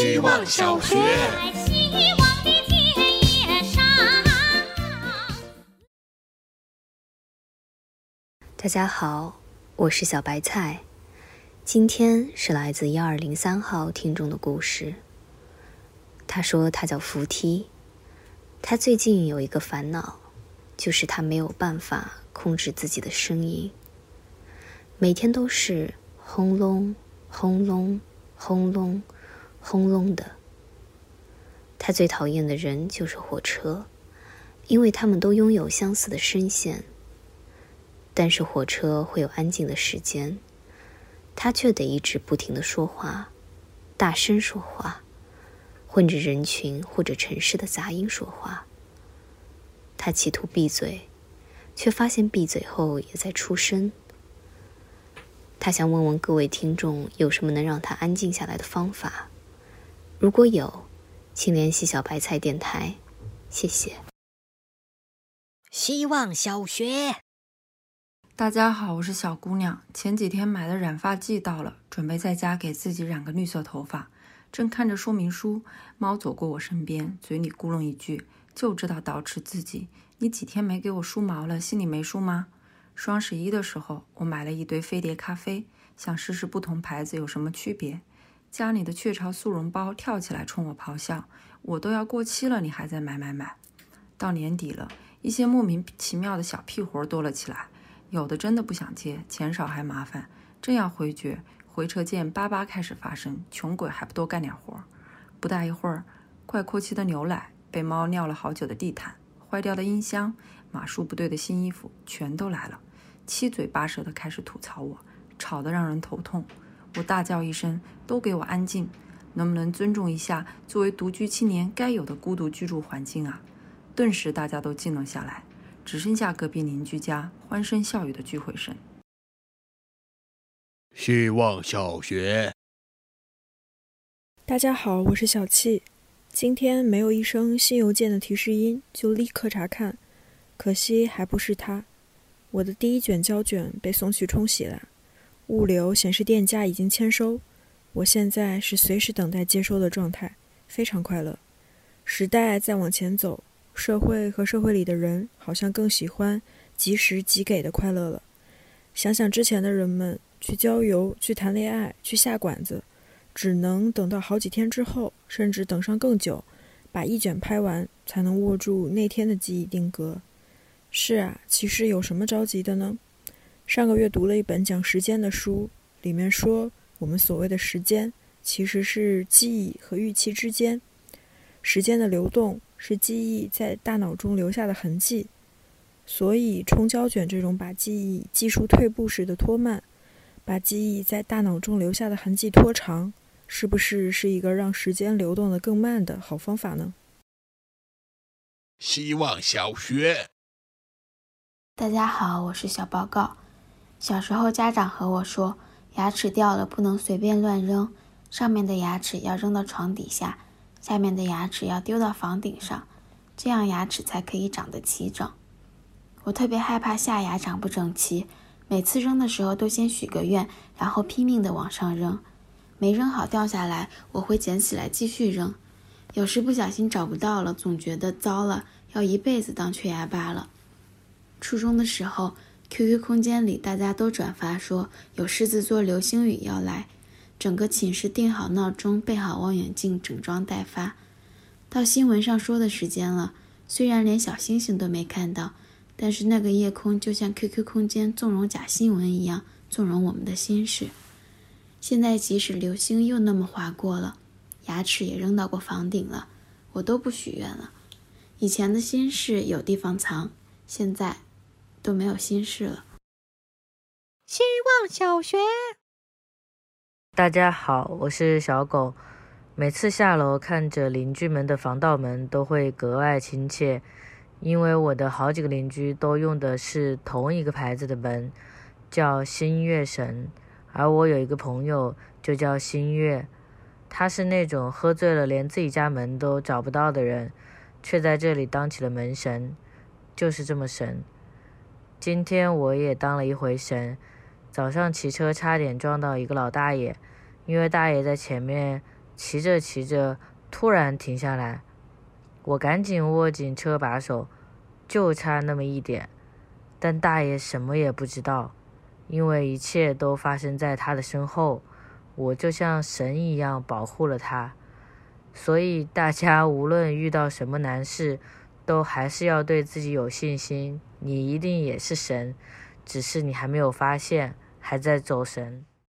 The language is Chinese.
希望小学。在希望的田野上。大家好，我是小白菜。今天是来自幺二零三号听众的故事。他说他叫扶梯，他最近有一个烦恼，就是他没有办法控制自己的声音，每天都是轰隆轰隆轰隆轰隆轰隆的。他最讨厌的人就是火车，因为他们都拥有相似的声线。但是火车会有安静的时间，他却得一直不停的说话，大声说话，混着人群或者城市的杂音说话。他企图闭嘴，却发现闭嘴后也在出声。他想问问各位听众，有什么能让他安静下来的方法？如果有，请联系小白菜电台，谢谢。希望小学。大家好，我是小姑娘。前几天买的染发剂到了，准备在家给自己染个绿色头发。正看着说明书，猫走过我身边，嘴里咕哝一句：“就知道捯饬自己。你几天没给我梳毛了，心里没数吗？”双十一的时候，我买了一堆飞碟咖啡，想试试不同牌子有什么区别。家里的雀巢速溶包跳起来冲我咆哮：“我都要过期了，你还在买买买！”到年底了，一些莫名其妙的小屁活多了起来。有的真的不想接，钱少还麻烦，正要回绝，回车键叭叭开始发生，穷鬼还不多干点活？不大一会儿，快过期的牛奶，被猫尿了好久的地毯，坏掉的音箱，码数不对的新衣服，全都来了，七嘴八舌的开始吐槽我，吵得让人头痛。我大叫一声：“都给我安静！能不能尊重一下作为独居青年该有的孤独居住环境啊？”顿时大家都静了下来。只剩下隔壁邻居家欢声笑语的聚会声。希望小学。大家好，我是小气。今天没有一声新邮件的提示音，就立刻查看。可惜还不是他。我的第一卷胶卷被送去冲洗了，物流显示店家已经签收。我现在是随时等待接收的状态，非常快乐。时代在往前走。社会和社会里的人好像更喜欢及时即给的快乐了。想想之前的人们去郊游、去谈恋爱、去下馆子，只能等到好几天之后，甚至等上更久，把一卷拍完才能握住那天的记忆定格。是啊，其实有什么着急的呢？上个月读了一本讲时间的书，里面说我们所谓的时间，其实是记忆和预期之间，时间的流动。是记忆在大脑中留下的痕迹，所以冲胶卷这种把记忆技术退步式的拖慢，把记忆在大脑中留下的痕迹拖长，是不是是一个让时间流动的更慢的好方法呢？希望小学。大家好，我是小报告。小时候家长和我说，牙齿掉了不能随便乱扔，上面的牙齿要扔到床底下。下面的牙齿要丢到房顶上，这样牙齿才可以长得齐整。我特别害怕下牙长不整齐，每次扔的时候都先许个愿，然后拼命的往上扔。没扔好掉下来，我会捡起来继续扔。有时不小心找不到了，总觉得糟了，要一辈子当缺牙巴了。初中的时候，QQ 空间里大家都转发说有狮子座流星雨要来。整个寝室定好闹钟，备好望远镜，整装待发。到新闻上说的时间了，虽然连小星星都没看到，但是那个夜空就像 QQ 空间纵容假新闻一样，纵容我们的心事。现在即使流星又那么划过了，牙齿也扔到过房顶了，我都不许愿了。以前的心事有地方藏，现在都没有心事了。希望小学。大家好，我是小狗。每次下楼看着邻居们的防盗门，都会格外亲切，因为我的好几个邻居都用的是同一个牌子的门，叫新月神。而我有一个朋友就叫新月，他是那种喝醉了连自己家门都找不到的人，却在这里当起了门神，就是这么神。今天我也当了一回神，早上骑车差点撞到一个老大爷。因为大爷在前面骑着骑着突然停下来，我赶紧握紧车把手，就差那么一点。但大爷什么也不知道，因为一切都发生在他的身后，我就像神一样保护了他。所以大家无论遇到什么难事，都还是要对自己有信心。你一定也是神，只是你还没有发现，还在走神。